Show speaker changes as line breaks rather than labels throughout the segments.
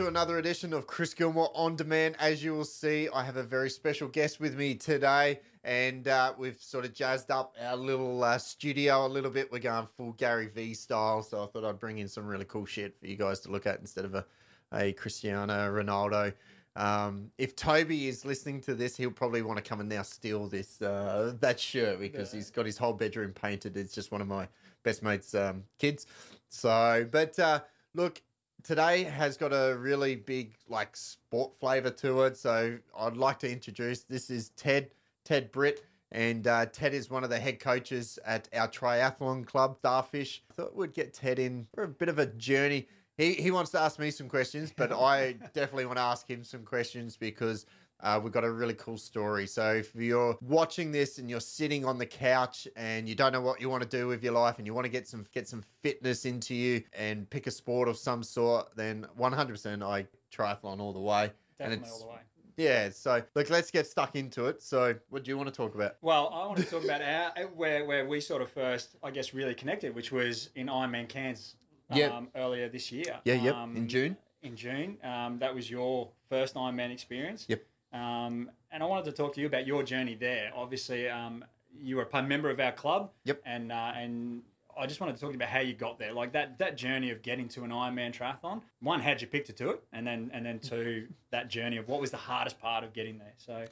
To another edition of Chris Gilmore on Demand. As you will see, I have a very special guest with me today, and uh, we've sort of jazzed up our little uh, studio a little bit. We're going full Gary V style, so I thought I'd bring in some really cool shit for you guys to look at instead of a, a Cristiano Ronaldo. Um, if Toby is listening to this, he'll probably want to come and now steal this uh, that shirt because he's got his whole bedroom painted. It's just one of my best mates' um, kids. So, but uh, look, today has got a really big like sport flavor to it. So I'd like to introduce this is Ted Ted Britt. And uh, Ted is one of the head coaches at our triathlon club, Starfish. Thought we'd get Ted in for a bit of a journey. He, he wants to ask me some questions, but I definitely want to ask him some questions because uh, we've got a really cool story. So if you're watching this and you're sitting on the couch and you don't know what you want to do with your life and you want to get some get some fitness into you and pick a sport of some sort, then 100% I triathlon all the way. and it's
all the way.
yeah. So look, let's get stuck into it. So what do you want to talk about?
Well, I want to talk about our where where we sort of first, I guess, really connected, which was in Ironman Cairns
Yep.
um, earlier this year.
Yeah, yep,
Um,
in June.
In June, um, that was your first Ironman experience.
Yep.
Um, and I wanted to talk to you about your journey there. Obviously, um, you were a member of our club.
Yep.
And uh, and I just wanted to talk to you about how you got there, like that that journey of getting to an Ironman triathlon. One, how'd you pick to do it, and then and then two, that journey of what was the hardest part of getting there. So,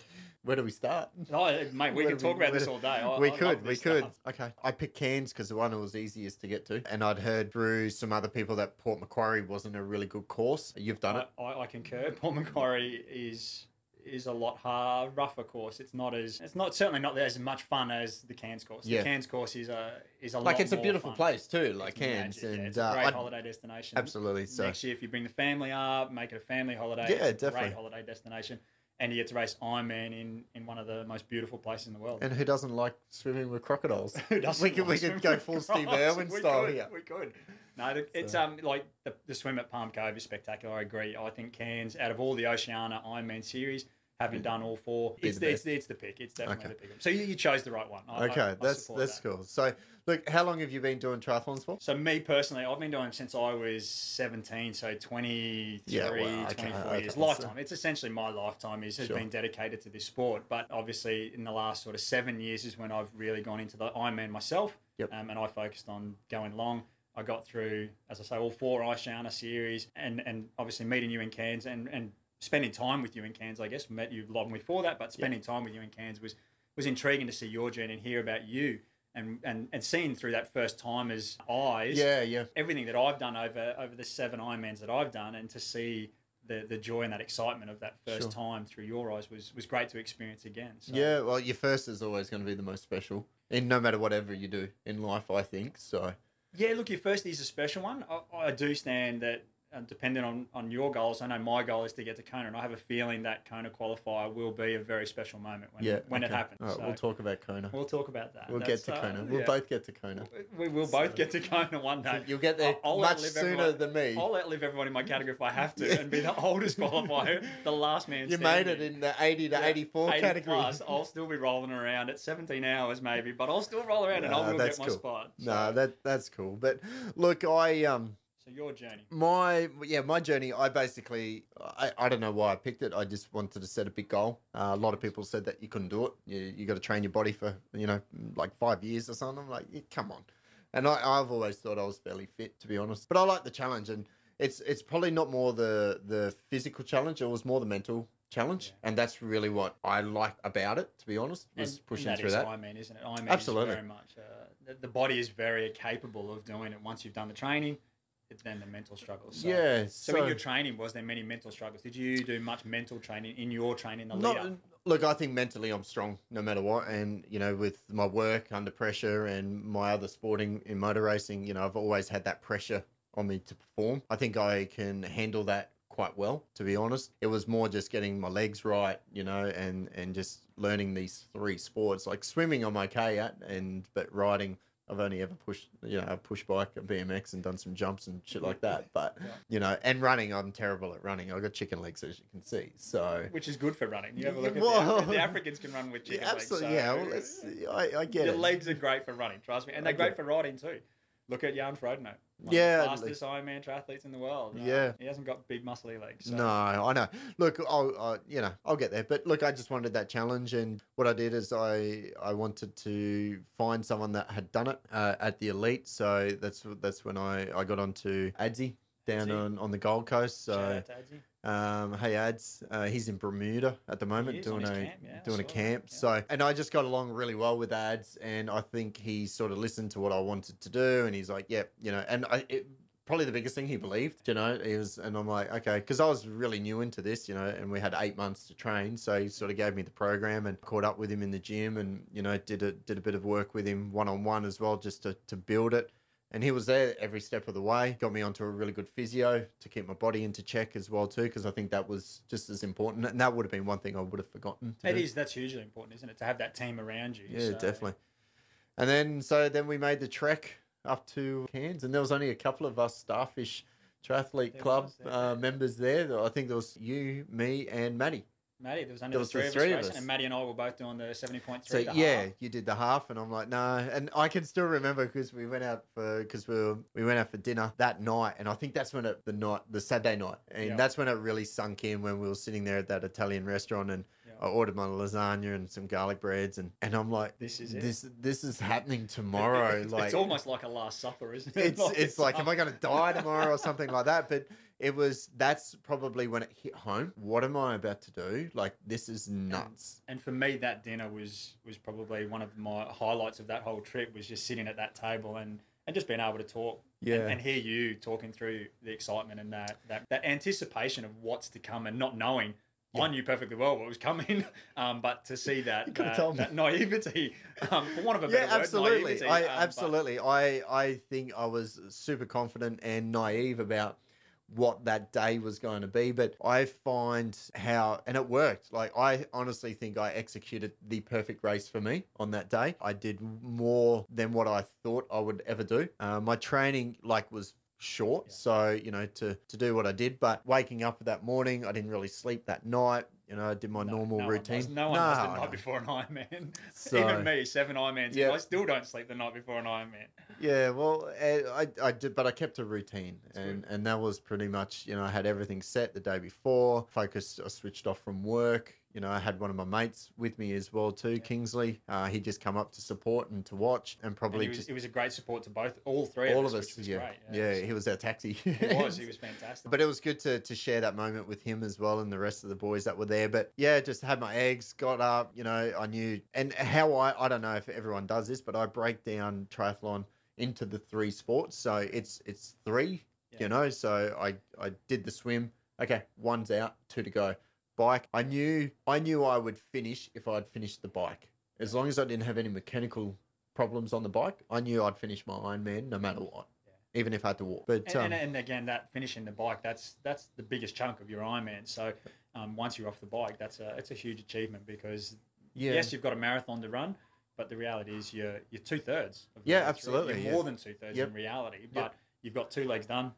Where do we start?
oh, mate, we
do
talk about this all day. I,
we
I
could, we could.
stuff.
Okay. I picked Cairns because the one that was easiest to get to, and I'd heard through some other people that Port Macquarie wasn't a really good course. You've done it.
I, I, I concur. Port Macquarie is is a lot hard, rougher course. It's not as it's not certainly not as much fun as the Cairns course.
Yeah.
The Cairns course is a is a
Like it's a beautiful
fun.
place too, like
It's
Cairns,
magic, yeah. it's a
uh,
great
I'd-
holiday destination.
absolutely. So
Next year, if you bring the family up, make it a family holiday.
Yeah,
it's a
definitely.
Great holiday destination, and you get to race Ironman in in one of the most beautiful places in the world.
and who doesn't like swimming with crocodiles?
Who doesn't
we could
like
we could go full Steve? Irwin style
could,
here.
We could. No, the- it's um like the, the swim at Palm Cove is spectacular. I agree. I think Cairns, out of all the Oceania Ironman series, having done all four, it's
the
it's, the, it's the pick. It's definitely
Okay.
the pick. So you, you chose the right one. I- I-
Okay,
I
that's that's
that.
cool. So look, how long have you been doing triathlons for?
So me personally, I've been doing since I was 17, so 23,
Yeah, well, okay,
24
okay,
years.
so-
Lifetime. It's essentially my lifetime is, has
Sure.
been dedicated to this sport. But obviously in the last sort of seven years is when I've really gone into the Ironman myself.
Yep.
Um, and I focused on going long. I got through, as I say, all four Oceania series and, and obviously meeting you in Cairns and, and spending time with you in Cairns, I guess. Met you long before that, but spending time with you in Cairns was, was intriguing to see your journey and hear about you. And, and, and seeing through that first timer's eyes
Yeah, yeah.
everything that I've done over over the seven Ironmans that I've done, and to see the the joy and that excitement of that first
Sure.
time through your eyes was was great to experience again. So,
Yeah, well, your first is always going to be the most special, in no matter whatever you do in life. I think so.
yeah. Look, your first is a special one. I, I do stand that. Uh, depending on, on your goals, I know my goal is to get to Kona, and I have a feeling that Kona qualifier will be a very special moment when,
Yeah,
when it happens.
All right,
so
we'll talk about Kona.
we'll talk about that.
We'll
That's,
get to
uh,
Kona. We'll
yeah.
both get to Kona.
We will both get to Kona one day.
You'll get there
I'll
much
outlive
sooner
everyone.
than me.
I'll outlive everyone in my category if I have to
Yeah.
and be the oldest qualifier, the last man standing
You made it in the 80 to
Yeah,
84
80
category.
Plus, I'll still be rolling around at 17 hours maybe, but I'll still roll around and
Nah,
I will
that's
get my
cool.
spot. So-
that that's cool. But look, I um
so your journey.
my yeah my journey. I basically I, I don't know why I picked it. I just wanted to set a big goal. Uh, a lot of people said that you couldn't do it. You you got to train your body for you know like five years or something. I'm like, yeah, come on. And I, I've always thought I was fairly fit, to be honest. But I like the challenge, and it's it's probably not more the the physical challenge. It was more the mental challenge,
Yeah.
and that's really what I like about it. To be honest, was
And-
pushing
and that
through that.
Ironman, isn't it? I
mean,
Absolutely. very much. Uh, the, the body is very capable of doing it once you've done the training. Then the mental struggles. So,
yeah.
So, in your training, was there many mental struggles? Did you do much mental training in your training? The
Not, look, I think mentally I'm strong no matter what. And, you know, with my work under pressure and my other sporting in motor racing, you know, I've always had that pressure on me to perform. I think I can handle that quite well, to be honest. It was more just getting my legs right, you know, and, and just learning these three sports. Like swimming, I'm okay at, and but riding, I've only ever pushed, you know, a push bike, a BMX, and done some jumps and shit like that. But
Yeah.
you know, and running, I'm terrible at running. I've got chicken legs, as you can see. So
Which is good for running. You have a
Yeah,
look at
well-
the, the Africans can run with chicken
yeah, absolutely,
legs.
yeah.
so-
Well, it's, I, I get
Your
it.
legs are great for running, trust me, and they're great for riding too. Look at Jan Frodeno. One
Yeah,
of the fastest Ironman triathletes in the world.
Yeah.
he hasn't got big muscly legs. So.
No, I know. Look, I'll, you know, I'll get there. But look, I just wanted that challenge, and what I did is I, I wanted to find someone that had done it uh, at the elite. So that's that's when I, I got onto Adzi down on, on the Gold Coast. So, um, hey Ads, uh, he's in Bermuda at the moment doing a
camp, yeah,
doing a
that,
camp.
yeah.
So, and I just got along really well with Ads, and I think he sort of listened to what I wanted to do, and he's like, yep, you know, and I. It, Probably the biggest thing he believed, you know, he was, and I'm like, okay, because I was really new into this, you know, and we had eight months to train, so he sort of gave me the program and caught up with him in the gym, and you know, did a did a bit of work with him one on one as well, just to to build it. And he was there every step of the way. Got me onto a really good physio to keep my body into check as well too, because I think that was just as important. And that would have been one thing I would have forgotten.
It
do.
is. That's hugely important, isn't it? To have that team around you.
Yeah,
so-
definitely. And then so then we made the trek up to Cairns, and there was only a couple of us Starfish Triathlete
There
Club
was,
uh, members there. I think there was you, me, and Maddie.
Matty, there was only
There
the
was the
three, of,
three of
us racing,
us.
and Matty and I were both doing the seventy point three.
So yeah, you did the half, and I'm like, no. And I can still remember because we went out for because we were, we went out for dinner that night, and I think that's when it the night the Saturday night, and
Yeah.
that's when it really sunk in when we were sitting there at that Italian restaurant, and. I ordered my lasagna and some garlic breads, and and I'm like,
This is it.
this this is happening tomorrow.
it's,
like
it's almost like a Last Supper, isn't it?
it's it's like, am I going to die tomorrow or something like that? But it was that's probably when it hit home. What am I about to do? Like this is nuts.
And for me, that dinner was was probably one of my highlights of that whole trip. Was just sitting at that table and, and just being able to talk
Yeah.
and, and hear you talking through the excitement and that, that that anticipation of what's to come and not knowing.
Yeah.
I knew perfectly well what was coming, um, but to see that
You could've
that,
told me.
that naivety, um, for one of a better
Yeah,
word,
absolutely.
naivety,
I
um, but-
absolutely. I I think I was super confident and naive about what that day was going to be, but I find how and it worked. Like I honestly think I executed the perfect race for me on that day. I did more than what I thought I would ever do. Uh, my training like was short,
Yeah.
so you know to to do what I did, but waking up that morning, I didn't really sleep that night. You know, I did my
No,
normal
no
routine.
does. No one does the
No,
night before an Ironman.
So-
Even me, seven Ironmans.
Yeah.
I still don't sleep the night before an Ironman.
Yeah, well, eh, I, I did, but I kept a routine,
That's
and and that was pretty much, you know, I had everything set the day before. Focused, I switched off from work. You know, I had one of my mates with me as well too, Kingsley. Uh, he just come up to support and to watch, and
And
probably
it was,
just
it was a great support to both, all three
all
of
of
us,
us.
which was
yeah,
great.
yeah,
it
he was our taxi.
he was. He was fantastic.
But it was good to, to share that moment with him as well and the rest of the boys that were there. But yeah, just had my eggs, got up, you know, I knew. And how I, I don't know if everyone does this, but I break down triathlon into the three sports. So it's it's three,
Yeah.
you know. So I, I did the swim. Okay, one's out, two to go. Bike. I knew I knew I would finish if I'd finished the bike. As long as I didn't have any mechanical problems on the bike, I knew I'd finish my Ironman no matter what.
Yeah.
Even if I had to walk. But
and,
um,
and, and again, that finishing the bike, that's that's the biggest chunk of your Ironman. So um, once you're off the bike, that's a it's a huge achievement because
yeah.
yes, you've got a marathon to run, but the reality is you're you're two thirds.
Yeah, absolutely,
You're
yeah.
more than two thirds
Yep.
in reality, but you've got two legs done,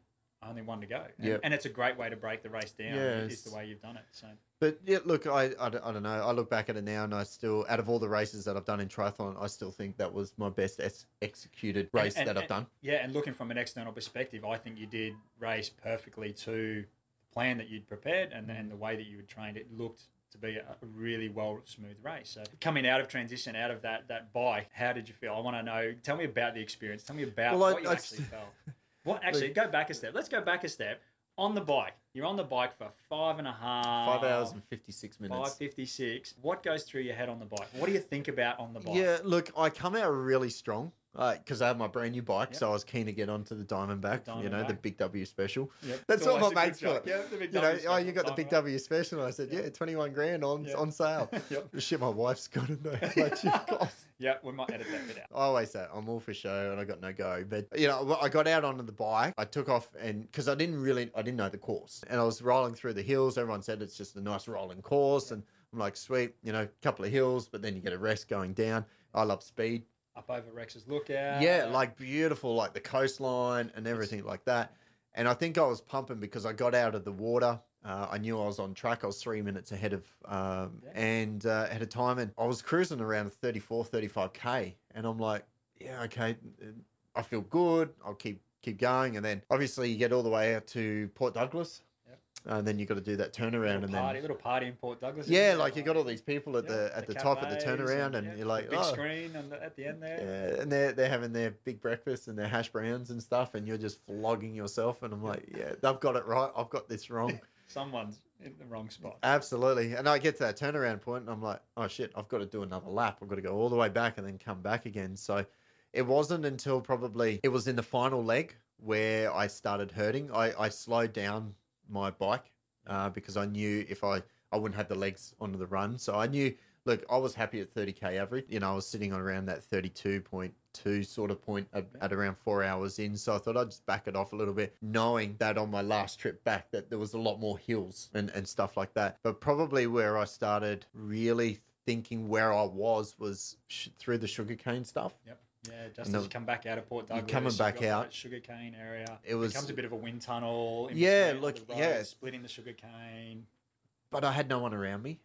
only one to go. And,
Yep.
and it's a great way to break the race down.
Yes.
Is the way you've done it. So
But yeah, look, I, I, don't- I don't know. I look back at it now, and I still, out of all the races that I've done in triathlon, I still think that was my best es- executed race
and-
that I've done.
Yeah, and looking from an external perspective, I think you did race perfectly to the plan that you'd prepared and, and the way that you had trained. It looked to be a really well smooth race. So coming out of transition, out of that that bike, how did you feel? I want to know. Tell me about the experience. Tell me about
Well, I-
what you
I
actually felt. What actually? Go back a step. Let's go back a step. On the bike, you're on the bike for five and a half.
Five hours and fifty six minutes.
five fifty six. What goes through your head on the bike? What do you think about on the bike?
Yeah, look, I come out really strong Uh, because I have my brand new bike,
Yep.
so I was keen to get onto the Diamondback.
The
you know, the Big W special.
Yep.
That's what my
always a good
mates got.
Yeah, the big
You know, oh, you got the Big
Diamondback.
W special. And I said,
Yeah.
yeah, twenty one grand on
Yeah.
on sale.
Yep.
Shit my wife's got to know how much it costs.
Yeah, we might edit that bit out.
I always say I'm all for show and I got no go. But you know, I got out onto the bike. I took off and because I didn't really, I didn't know the course, and I was rolling through the hills. Everyone said it's just a nice rolling course, and I'm like, sweet, you know, a couple of hills, but then you get a rest going down. I love speed.
Up over Rex's lookout.
yeah, like beautiful, like the coastline and everything like that. And I think I was pumping because I got out of the water. Uh, I knew I was on track. I was three minutes ahead of um,
Yeah.
and uh, ahead of time, and I was cruising around 34, 35 k. And I'm like, yeah, okay, I feel good. I'll keep keep going, and then obviously you get all the way out to Port Douglas.
Uh,
and then you got to do that turnaround,
little
and
party,
then
little party in Port Douglas.
yeah, like you got all these people at
yeah,
the at the, top at the turnaround, and,
yeah,
you're like,
big
oh.
screen and the, at the end there.
Yeah, and they're they're having their big breakfast and their hash browns and stuff, and you're just flogging yourself. And I'm like, yeah, they've got it right. I've got this wrong.
Someone's in the wrong spot.
Absolutely. And I get to that turnaround point, and I'm like, oh shit, I've got to do another lap. I've got to go all the way back and then come back again. So it wasn't until probably it was in the final leg where I started hurting. I, I slowed down my bike uh, because I knew if I I wouldn't have the legs onto the run. So I knew. Look, I was happy at 30k average. You know, I was sitting on around that 32.2 sort of point at, at around four hours in. So I thought I'd just back it off a little bit, knowing that on my last trip back that there was a lot more hills and, and stuff like that. But probably where I started really thinking where I was was sh- through the sugarcane stuff.
Yep. Yeah, just as you come back out of Port
You're
Douglas,
coming back out.
sugarcane area.
It was-
becomes a bit of a wind tunnel. In
Yeah, look,
the road,
yeah.
splitting the sugarcane.
But I had no one around me.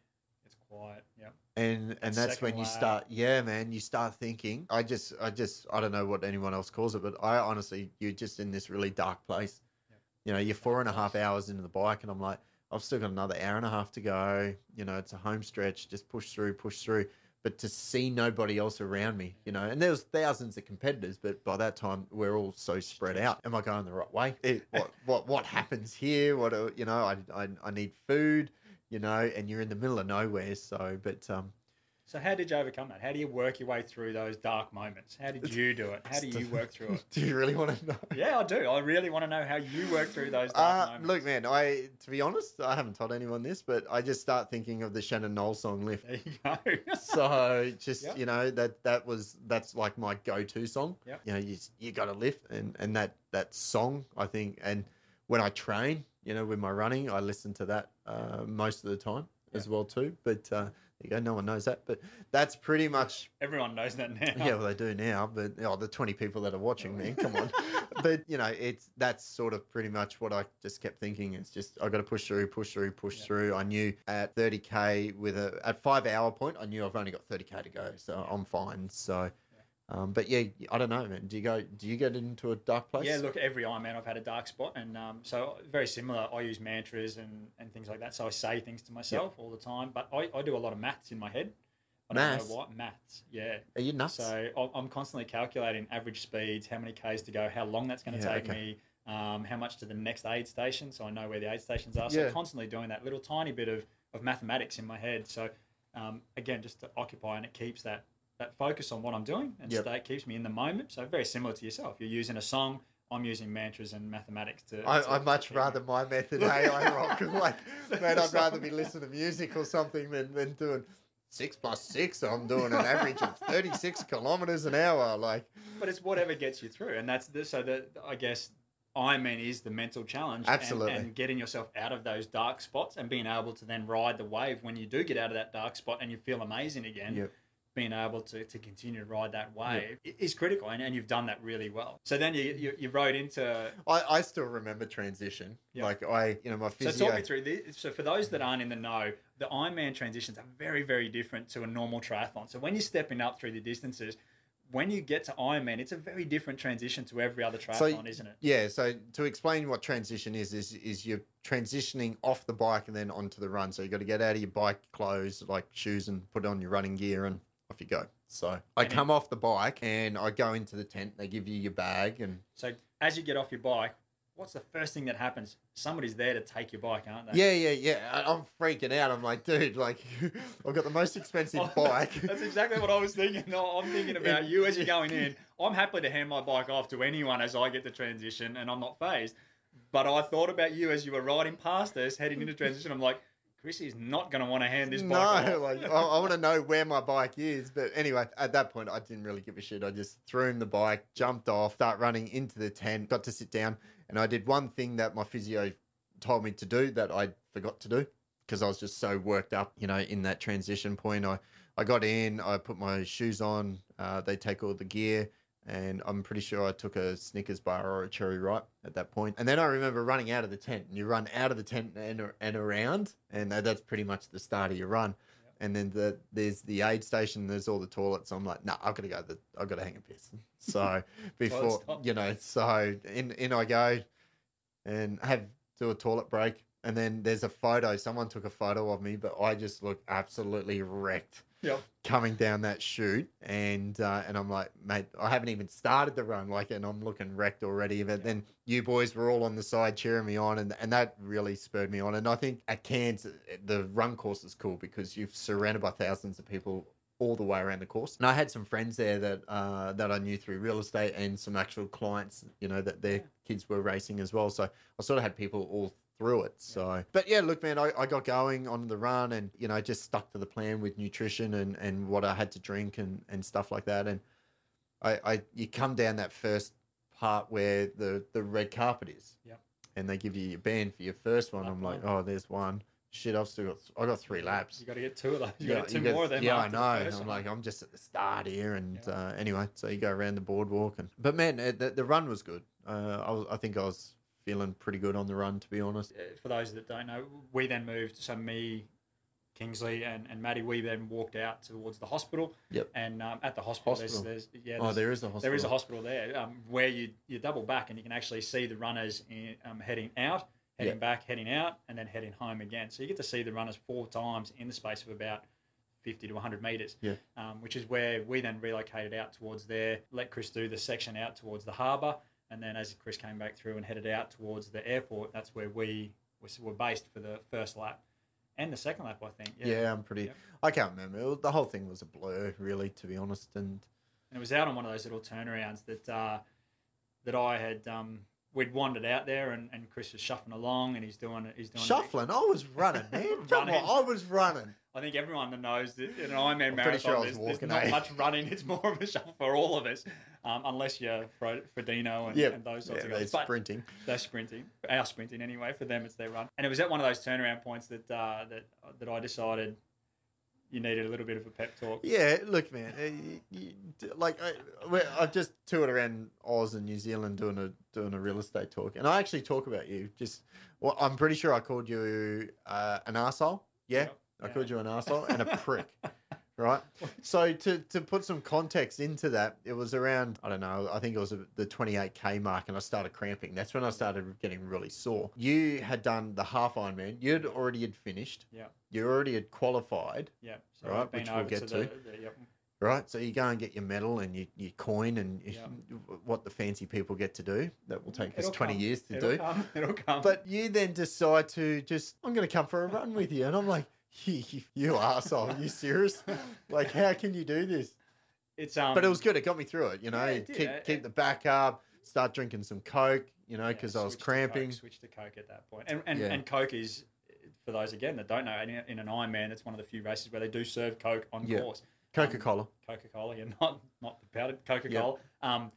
It's quiet. Yep.
and and that's when
second
you start yeah man you start thinking i just i just i don't know what anyone else calls it but i honestly you're just in this really dark place
Yep.
you know you're four and a half hours into the bike and i'm like i've still got another hour and a half to go you know it's a home stretch just push through push through but to see nobody else around me you know and there's thousands of competitors but by that time we're all so spread out am i going the right way It- what what what happens here what do- you know I, I i need food you know, and you're in the middle of nowhere. So, but um,
So how did you overcome that? How do you work your way through those dark moments? How did you do it? How do you work through it?
do you really want to know?
Yeah, I do. I really want to know how you work through those dark
Uh,
moments.
look, man, I to be honest, I haven't told anyone this, but I just start thinking of the Shannon Noll song "Lift."
There you go.
So just
Yep.
you know that that was that's like my go-to song.
Yep.
You know, you you got to lift, and and that that song I think, and when I train, you know, with my running, I listen to that uh, most of the time as well too. But uh, there you go, no one knows that, but that's pretty much
Everyone knows that now.
Yeah, well, they do now, but oh, the twenty people that are watching me, come on. but you know, it's that's sort of pretty much what I just kept thinking. It's just I got to push through, push through, push
Yeah.
through. I knew at thirty k with a at five hour point, I knew I've only got thirty k to go, so I'm fine. So, um, but yeah, I don't know, man. Do you go? Do you get into a dark place?
Yeah, look, every Ironman I've had a dark spot, and um, so very similar. I use mantras and, and things like that. So I say things to myself all the time, but I, I do a lot of maths in my head. I don't
Maths?
know what maths. Yeah.
Are you nuts?
So I'm constantly calculating average speeds, how many k's to go, how long that's going to
Yeah,
take
okay.
me, um, how much to the next aid station, so I know where the aid stations are. So
Yeah.
I'm constantly doing that little tiny bit of, of mathematics in my head. So um, again, just to occupy, and it keeps that that focus on what I'm doing, and
Yep.
stay, keeps me in the moment. So very similar to yourself. You're using a song. I'm using mantras and mathematics to. to-
I, I
to
much
keep me-
rather my method. hey, I rock. Like, man, I'd rather be listening to music or something than, than doing six plus six. I'm doing an average of 36 kilometers an hour. Like,
but it's whatever gets you through, and that's the, so that I guess I mean is the mental challenge, and-
Absolutely.
and, getting yourself out of those dark spots and being able to then ride the wave when you do get out of that dark spot and you feel amazing again.
Yep.
Being able to, to continue to ride that wave i- is critical, and, and you've done that really well. So then you you, you rode into.
I, I still remember transition.
Yeah.
Like, I, you know, my physio...
So talk me through this. So for those that aren't in the know, the Ironman transitions are very very different to a normal triathlon. So when you're stepping up through the distances. When you get to Ironman, it's a very different transition to every other triathlon, isn't it?
Yeah, so to explain what transition is, is is you're transitioning off the bike and then onto the run. So you got to get out of your bike clothes, like shoes, and put on your running gear, and off you go. So I
And
come off the bike and I go into the tent. They give you your bag, and
So as you get off your bike, what's the first thing that happens? Somebody's there to take your bike, aren't they?
yeah, yeah, yeah. I- I'm freaking out. I'm like, dude, like I've got the most expensive
Oh,
bike.
That's, exactly what I was thinking. No, I'm thinking about you as you're going in. I'm happy to hand my bike off to anyone as I get to transition, and I'm not phased. But I thought about you as you were riding past us, heading into transition. I'm like, Chrissy's not going to want to hand this
no,
bike off.
like I, I want to know where my bike is. But anyway, at that point, I didn't really give a shit. I just threw him the bike, jumped off, start running into the tent, got to sit down, and I did one thing that my physio told me to do that I forgot to do because I was just so worked up, you know, in that transition point. I I got in, I put my shoes on. Uh, they take all the gear. And I'm pretty sure I took a Snickers bar or a cherry ripe at that point. And then I remember running out of the tent. And you run out of the tent and, and around, and that- that's pretty much the start of your run. And then the there's the aid station. There's all the toilets. I'm like, nah, I've got to go. The, I've got to hang a piss. So before you know, so in in I go, and have do a toilet break. And then there's a photo. Someone took a photo of me, but I just look absolutely wrecked
Yep.
coming down that chute, and uh, and I'm like, mate, I haven't even started the run, like, and I'm looking wrecked already. But then you boys were all on the side cheering me on, and and that really spurred me on. And I think at Cairns, the run course is cool because you're surrounded by thousands of people all the way around the course. And I had some friends there that uh, that I knew through real estate and some actual clients, you know, that their kids were racing as well. So I sort of had people all through it. So, but yeah, look, man, I, I got going on the run and, you know, just stuck to the plan with nutrition and, and what I had to drink and, and stuff like that. And I, I, you come down that first part where the, the red carpet is.
Yep.
And they give you your band for your first one. I'm like,
one.
oh, there's one. Shit, I've still got, I got three laps.
You got to get two of those. You
Yeah,
got
you
get two
get-
more of them.
Yeah, I know. I'm like, I'm just at the start here, and
Yeah.
uh, anyway, so you go around the boardwalk, and but man, uh, the, the run was good. Uh, I was, I think I was feeling pretty good on the run, to be honest.
Uh, for those that don't know, we then moved. So me, Kingsley, and, and Maddie, we then walked out towards the hospital.
Yep.
And um, at the hospital,
Hospital.
There's, there's yeah,
Oh,
there's,
there is a hospital.
there is a hospital there um, where you you double back and you can actually see the runners in, um, heading out, heading
Yeah.
back, heading out, and then heading home again. So you get to see the runners four times in the space of about. 50 to 100 meters,
Yeah.
um, which is where we then relocated out towards there, let Chris do the section out towards the harbour, and then as Chris came back through and headed out towards the airport, that's where we were based for the first lap and the second lap, I think.
Yeah, I'm pretty.
Yep.
I can't remember. Was- the whole thing was a blur, really, to be honest. And
And it was out on one of those little turnarounds that uh, that I had. Um, we'd wandered out there, and, and Chris was shuffling along, and he's doing he's doing
shuffling, I was running, man. Come
Running.
on, I was running.
I think everyone that knows that in an Ironman
I'm
marathon,
sure I was
there's, there's
walking,
not
eh?
much running. It's more of a shuffle for all of us, um, unless you're Fro- Frodeno and, and those
Yeah,
sorts of guys.
they're
guys. But
sprinting.
they're sprinting, our sprinting anyway. For them, it's their run. And it was at one of those turnaround points that uh, that that I decided you needed a little bit of a pep talk.
Yeah, look, man. you- you- like I, I've just toured around Oz and New Zealand doing a doing a real estate talk, and I actually talk about you. Just, well, I'm pretty sure I called you uh, an asshole. Yeah,
Yep.
I
Yeah.
called you an asshole and a prick. Right, so to, to put some context into that, it was around I don't know, I think it was the 28k mark, and I started cramping. That's when I started getting really sore. You had done the half Ironman. You'd already had finished.
Yeah.
You already had qualified
Yeah. So
Right, which we'll get
to,
to.
the, the yep.
right? So you go and get your medal and your, your coin and
Yeah.
what the fancy people get to do. That will take us
It'll
20
come.
years to
It'll
do.
Come. It'll come.
But you then decide to just, I'm going to come for a run with you. And I'm like, you, asshole, are you serious? like, how can you do this?
it's um.
But it was good. It got me through it. You know,
Yeah,
keep, keep the back up, start drinking some Coke, you know,
yeah,
because I was
switched to
cramping.
Coke, switched to Coke at that point. And and,
Yeah.
and Coke is for those again that don't know in, in an Ironman, it's one of the few races where they do serve Coke on
Yeah.
course.
Coca Cola.
Coca Cola, yeah, not not the powdered Coca Cola. Um,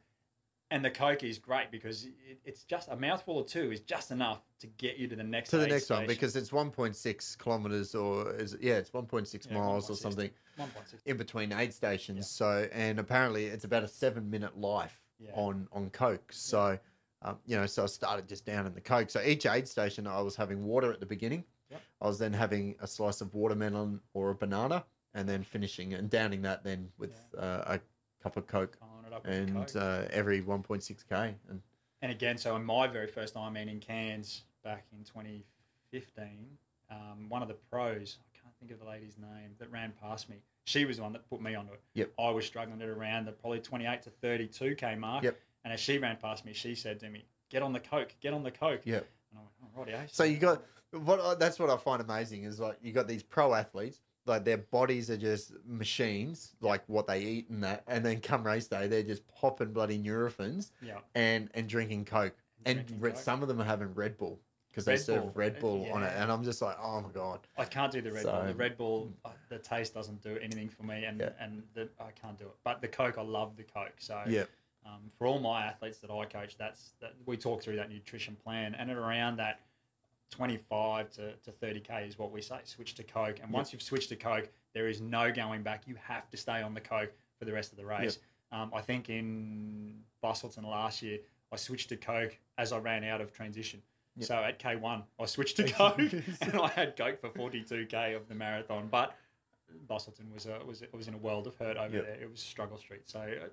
and the Coke is great because it, it's just a mouthful or two is just enough to get you to the next
To the
aid
next one
station.
because it's 1.6 kilometers or is yeah, it's 1.6
Yeah,
miles or
1.6.
something
1.6.
in between aid stations.
Yeah.
So and apparently it's about a seven minute life
Yeah.
on on Coke. So um, you know, so I started just down in the Coke. So each aid station, I was having water at the beginning.
Yep.
I was then having a slice of watermelon or a banana, and then finishing and downing that then with uh, a cup of Coke
it up
and uh, every 1.6k. And
And again, so in my very first Ironman in Cairns back in 2015, um, one of the pros, I can't think of the lady's name, that ran past me. She was the one that put me onto it.
Yep.
I was struggling at around the probably 28 to 32k mark.
Yep.
And as she ran past me, she said to me, "Get on the coke, get on the coke."
Yep.
And I went, "Oh, righty,
So you got what? I- That's what I find amazing is like you got these pro athletes, like their bodies are just machines, like what they eat and that, and then come race day, they're just popping bloody Nurofens
yeah.
and and drinking Coke, and
drinking
re-
Coke.
some of them are having Red Bull because they
Red
serve
Bull.
Red Bull on it, and I'm just like, oh my god,
I can't do the Red Bull.
So-
The Red Bull, uh, the taste doesn't do anything for me, and
Yeah.
and the, I can't do it. But the Coke, I love the Coke. So
yeah,
um, for all my athletes that I coach, that's that we talk through that nutrition plan, and around that 25 to, to 30k is what we say. Switch to Coke, and once you've switched to Coke, there is no going back. You have to stay on the Coke for the rest of the race. Um, I think in Busselton last year, I switched to Coke as I ran out of transition.
Yep.
So at K1, I switched to Coke, and I had Coke for 42k of the marathon. But Busselton was a, was was in a world of hurt over
Yep.
there. It was struggle street. So uh,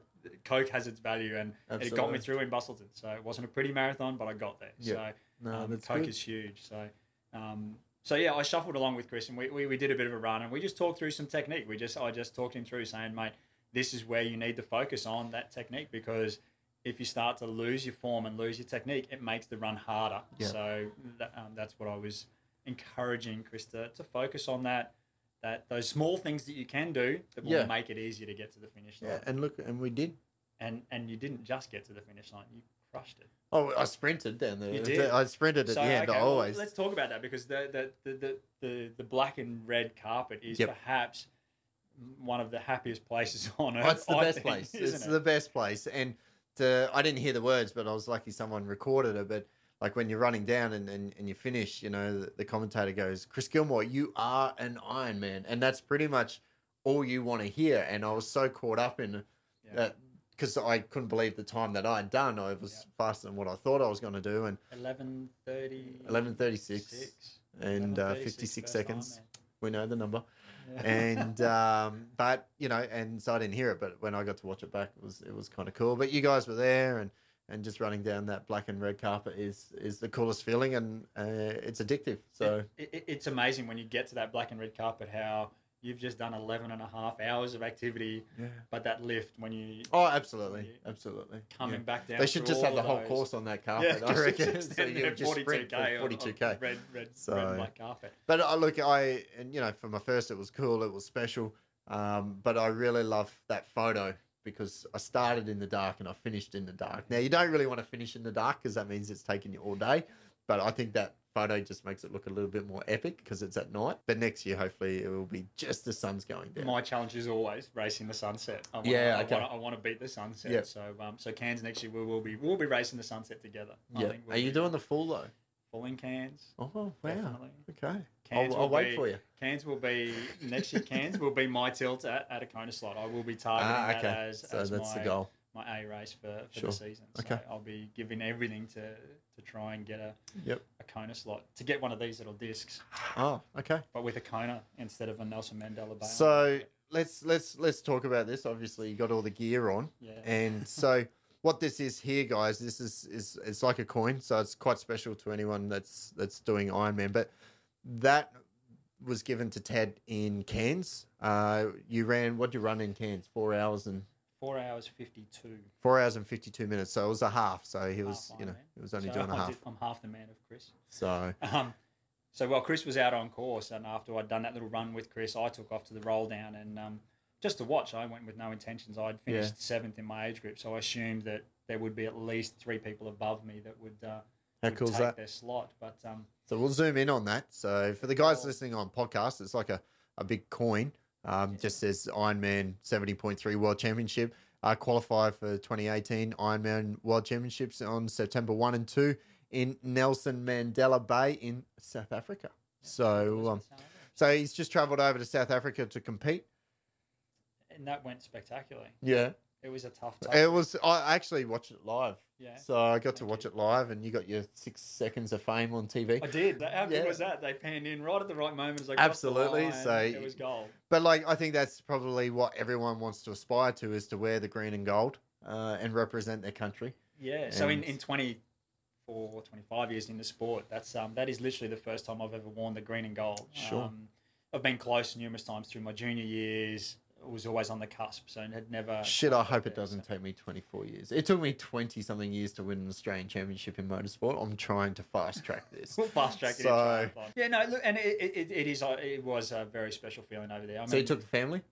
Coke has its value, and it got me through in Busselton. So it wasn't a pretty marathon, but I got there.
Yep.
So
No,
um, Coke
good.
is huge. So, um, so yeah, I shuffled along with Chris, and we, we, we did a bit of a run, and we just talked through some technique. We just I just talked him through saying, mate, this is where you need to focus on that technique because if you start to lose your form and lose your technique, it makes the run harder.
Yeah.
So that, um, that's what I was encouraging Chris to, to focus on that. That those small things that you can do that will
Yeah.
make it easier to get to the finish line,
Yeah, and look, and we did.
and and you didn't just get to the finish line; you crushed it.
Oh, I sprinted down there.
You did?
I sprinted at the end.
okay, well,
always.
let's talk about that because the the, the, the, the the black and red carpet is
Yep.
perhaps one of the happiest places on earth.
Oh, it's the
I
best
think,
place.
Isn't
It's
it?
the best place. And to, I didn't hear the words, but I was lucky someone recorded it. But like when you're running down and, and, and you finish, you know, the, the commentator goes, Chris Gilmore, you are an Iron Man. And that's pretty much all you want to hear. And I was so caught up in
Yeah.
that because I couldn't believe the time that I'd done. I was
Yeah.
faster than what I thought I was going to do. And
Eleven thirty.
11.36 and uh, 56 seconds. We know the number. and um, but you know, and so I didn't hear it. But when I got to watch it back, it was it was kind of cool. But you guys were there, and and just running down that black and red carpet is is the coolest feeling, and uh, it's addictive. So
it, it, it's amazing when you get to that black and red carpet how you've just done 11 and a half hours of activity,
yeah.
but that lift when you
Oh, absolutely, absolutely.
coming
Yeah.
back down.
They should just have the whole
those-
course on that carpet. yeah,
I
reckon. so you just sprint
42K
42k.
Red, red, red
So-
and black carpet.
But uh, look, I and you know, for my first, it was cool. It was special. Um, but I really love that photo because I started in the dark and I finished in the dark. Now you don't really want to finish in the dark because that means it's taking you all day. But I think that photo just makes it look a little bit more epic because it's at night. But next year, hopefully, it will be just the sun's going down.
My challenge is always racing the sunset. I wanna,
Yeah,
I
okay.
want, to, I want to beat the sunset.
Yep.
So, um, so Cairns next year we will be we'll be racing the sunset together. I
yeah.
we'll
Are you
be
doing the full though?
Full in Cairns?
Oh wow.
Definitely.
Okay. I'll, I'll wait
be-
for you.
Cairns will be next year. Cairns will be my tilt at, at a Kona slot. I will be targeting
Ah,
that
okay.
as,
So
as
that's
my,
the goal.
my A race for, for
Sure.
the season. So
Okay.
I'll be giving everything to to try and get a
Yep.
a Kona slot to get one of these little discs,
Oh, okay.
but with a Kona instead of a Nelson Mandela Bay.
So let's let's let's talk about this. Obviously, you got all the gear on.
yeah,
And so what this is here, guys, this is is it's like a coin, so it's quite special to anyone that's that's doing Ironman. But that was given to Ted in Cairns. Uh, you ran what you run in Cairns? Four hours and
four hours fifty two.
four hours and fifty two minutes. So it was a half. So he was,
Half
you know,
Ironman.
he was only
so
doing a
I
half.
did- I'm half the man of Chris.
So
Um, so while Chris was out on course, and after I'd done that little run with Chris, I took off to the roll down and um, just to watch. I went with no intentions. I'd finished
Yeah.
seventh in my age group, so I assumed that there would be at least three people above me that would, uh,
how
would
cool
take
that?
their slot. But um,
So we'll zoom in on that. So for the guys
Well-
listening on podcast, it's like a, a big coin. Um, Just says Ironman 70.3 World Championship. Uh, qualify for 2018 Ironman World Championships on September 1 and 2 in Nelson Mandela Bay in South Africa. So, um, so he's just travelled over to South Africa to compete.
And that went spectacularly.
Yeah.
It was a tough. tough
It was, I actually watched it live.
yeah.
So I got to watch it live and you got your six seconds of fame on TV.
I did. How good
Yeah.
was that? They panned in right at the right moment as I
Absolutely. So
it was gold.
But like, I think that's probably what everyone wants to aspire to is to wear the green and gold uh, and represent their country.
Yeah. So in,
And-
in 24, 25 years in the sport, that's um, that is literally the first time I've ever worn the green and gold.
Sure.
Um, I've been close numerous times through my junior years. Was always on the cusp, so it had never.
Shit, I hope it doesn't
so-
take me 24 years. It took me 20 something years to win an Australian championship in motorsport. I'm trying to fast track this.
We'll fast track it.
So-
in yeah, no, look, and it, it, it is uh, it was a very special feeling over there. I
so you took the family?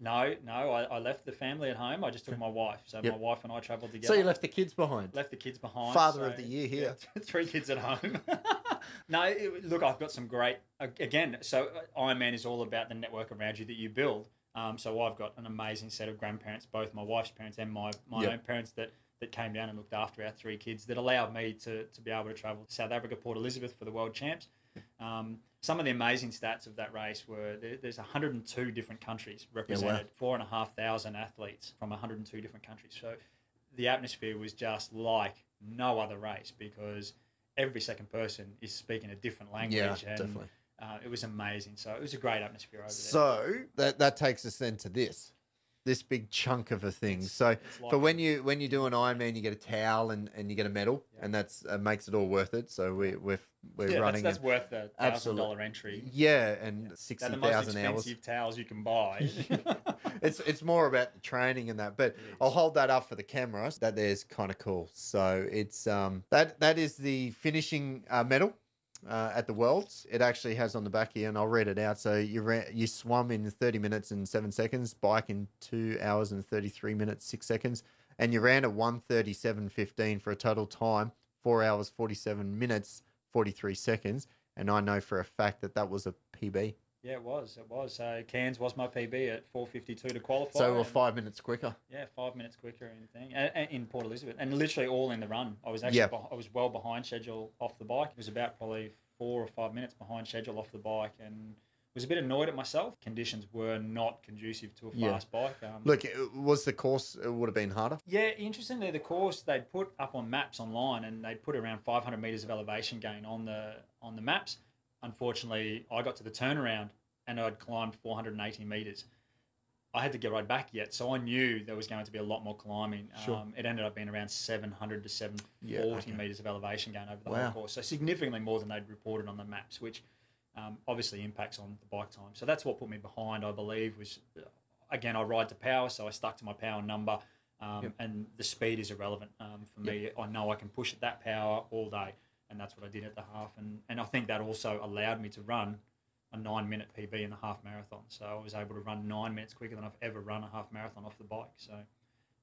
no, no, I, I left the family at home. I just took my wife. So
Yep.
my wife and I travelled together.
So you left the kids behind?
left the kids behind.
Father of the year here.
yeah, three kids at home. no, it- look, I've got some great. Again, so Ironman is all about the network around you that you build. Um, so I've got an amazing set of grandparents, both my wife's parents and my, my
Yep.
own parents that, that came down and looked after our three kids that allowed me to, to be able to travel to South Africa, Port Elizabeth for the World Champs. Um, some of the amazing stats of that race were there, there's 102 different countries represented, four and a half thousand athletes from 102 different countries. So the atmosphere was just like no other race because every second person is speaking a different language
Yeah,
and
definitely.
Uh, it was amazing. So it was a great atmosphere over there.
So that that takes us then to this, this big chunk of a thing. so
It's
for when you when you do an Ironman, you get a towel and, and you get a medal,
Yeah.
and that's uh, makes it all worth it. So we we're we're
yeah,
running.
that's, that's worth the thousand dollar entry.
yeah, and
They're
sixty
the most
thousand hours.
expensive towels you can buy.
it's it's more about the training and that. But I'll hold that up for the camera. That there's kind of cool. So it's um that that is the finishing uh, medal. Uh, at the Worlds, it actually has on the back here, and I'll read it out. So you ran, you swum in thirty minutes and seven seconds, bike in two hours and thirty three minutes six seconds, and you ran at one thirty seven fifteen for a total time four hours forty seven minutes forty three seconds. And I know for a fact that that was a PB.
Yeah, it was. It was. So Cairns was my PB at 4:52 to qualify.
So we're five minutes quicker.
Yeah, five minutes quicker thing, and, and in Port Elizabeth, and literally all in the run. I was actually
Yeah.
beh- I was well behind schedule off the bike. It was about probably four or five minutes behind schedule off the bike, and was a bit annoyed at myself. Conditions were not conducive to a
Yeah.
fast bike. Um,
Look, it was the course it would have been harder.
yeah, interestingly, the course they'd put up on maps online, and they'd put around 500 meters of elevation gain on the on the maps. Unfortunately, I got to the turnaround and I'd climbed 480 meters. I had to get right back yet, so I knew there was going to be a lot more climbing.
Sure.
Um, it ended up being around 700 to 740
Yeah, okay.
meters of elevation gain over the
Wow.
whole course, so significantly more than they'd reported on the maps, which um, obviously impacts on the bike time. So that's what put me behind, I believe, was uh, again I ride to power, so I stuck to my power number, um,
Yep.
and the speed is irrelevant um, for me. I know I can push at that power all day, and that's what I did at the half, and and I think that also allowed me to run a nine minute PB in the half marathon. So I was able to run nine minutes quicker than I've ever run a half marathon off the bike. So.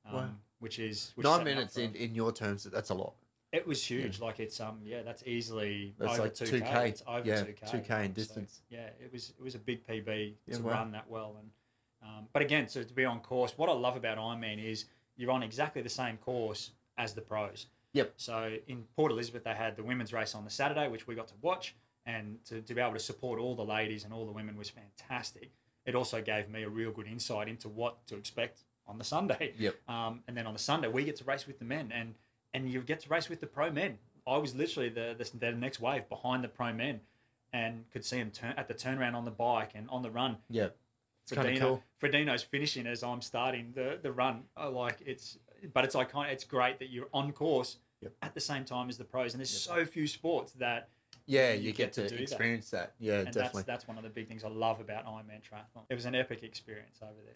Um,
Wow.
Which is which
Nine
set me up
minutes in, in your terms, that's a lot.
it was huge. Like it's um yeah, that's easily
That's
over
like
two
2K.
It's over
Yeah,
two k.
2K in distance.
yeah, it was it was a big PB
Yeah,
to
wow.
run that well. And um, but again, so to be on course, what I love about Ironman is you're on exactly the same course as the pros.
Yep.
So in Port Elizabeth, they had the women's race on the Saturday, which we got to watch, and to, to be able to support all the ladies and all the women was fantastic. It also gave me a real good insight into what to expect on the Sunday.
Yep.
Um, and then on the Sunday, we get to race with the men, and and you get to race with the pro men. I was literally the the, the next wave behind the pro men, and could see him turn at the turnaround on the bike and on the run.
Yeah. It's kind of
Frodeno,
cool.
Frodeno's finishing as I'm starting the the run. I like it's, but it's iconic. It's great that you're on course
Yep.
at the same time as the pros, and there's so few sports that
Yeah,
you
you,
get
get,
to
to,
do that.
experience that. Yeah,
and
definitely.
that's that's one of the big things I love about Ironman triathlon. It was an epic experience over there.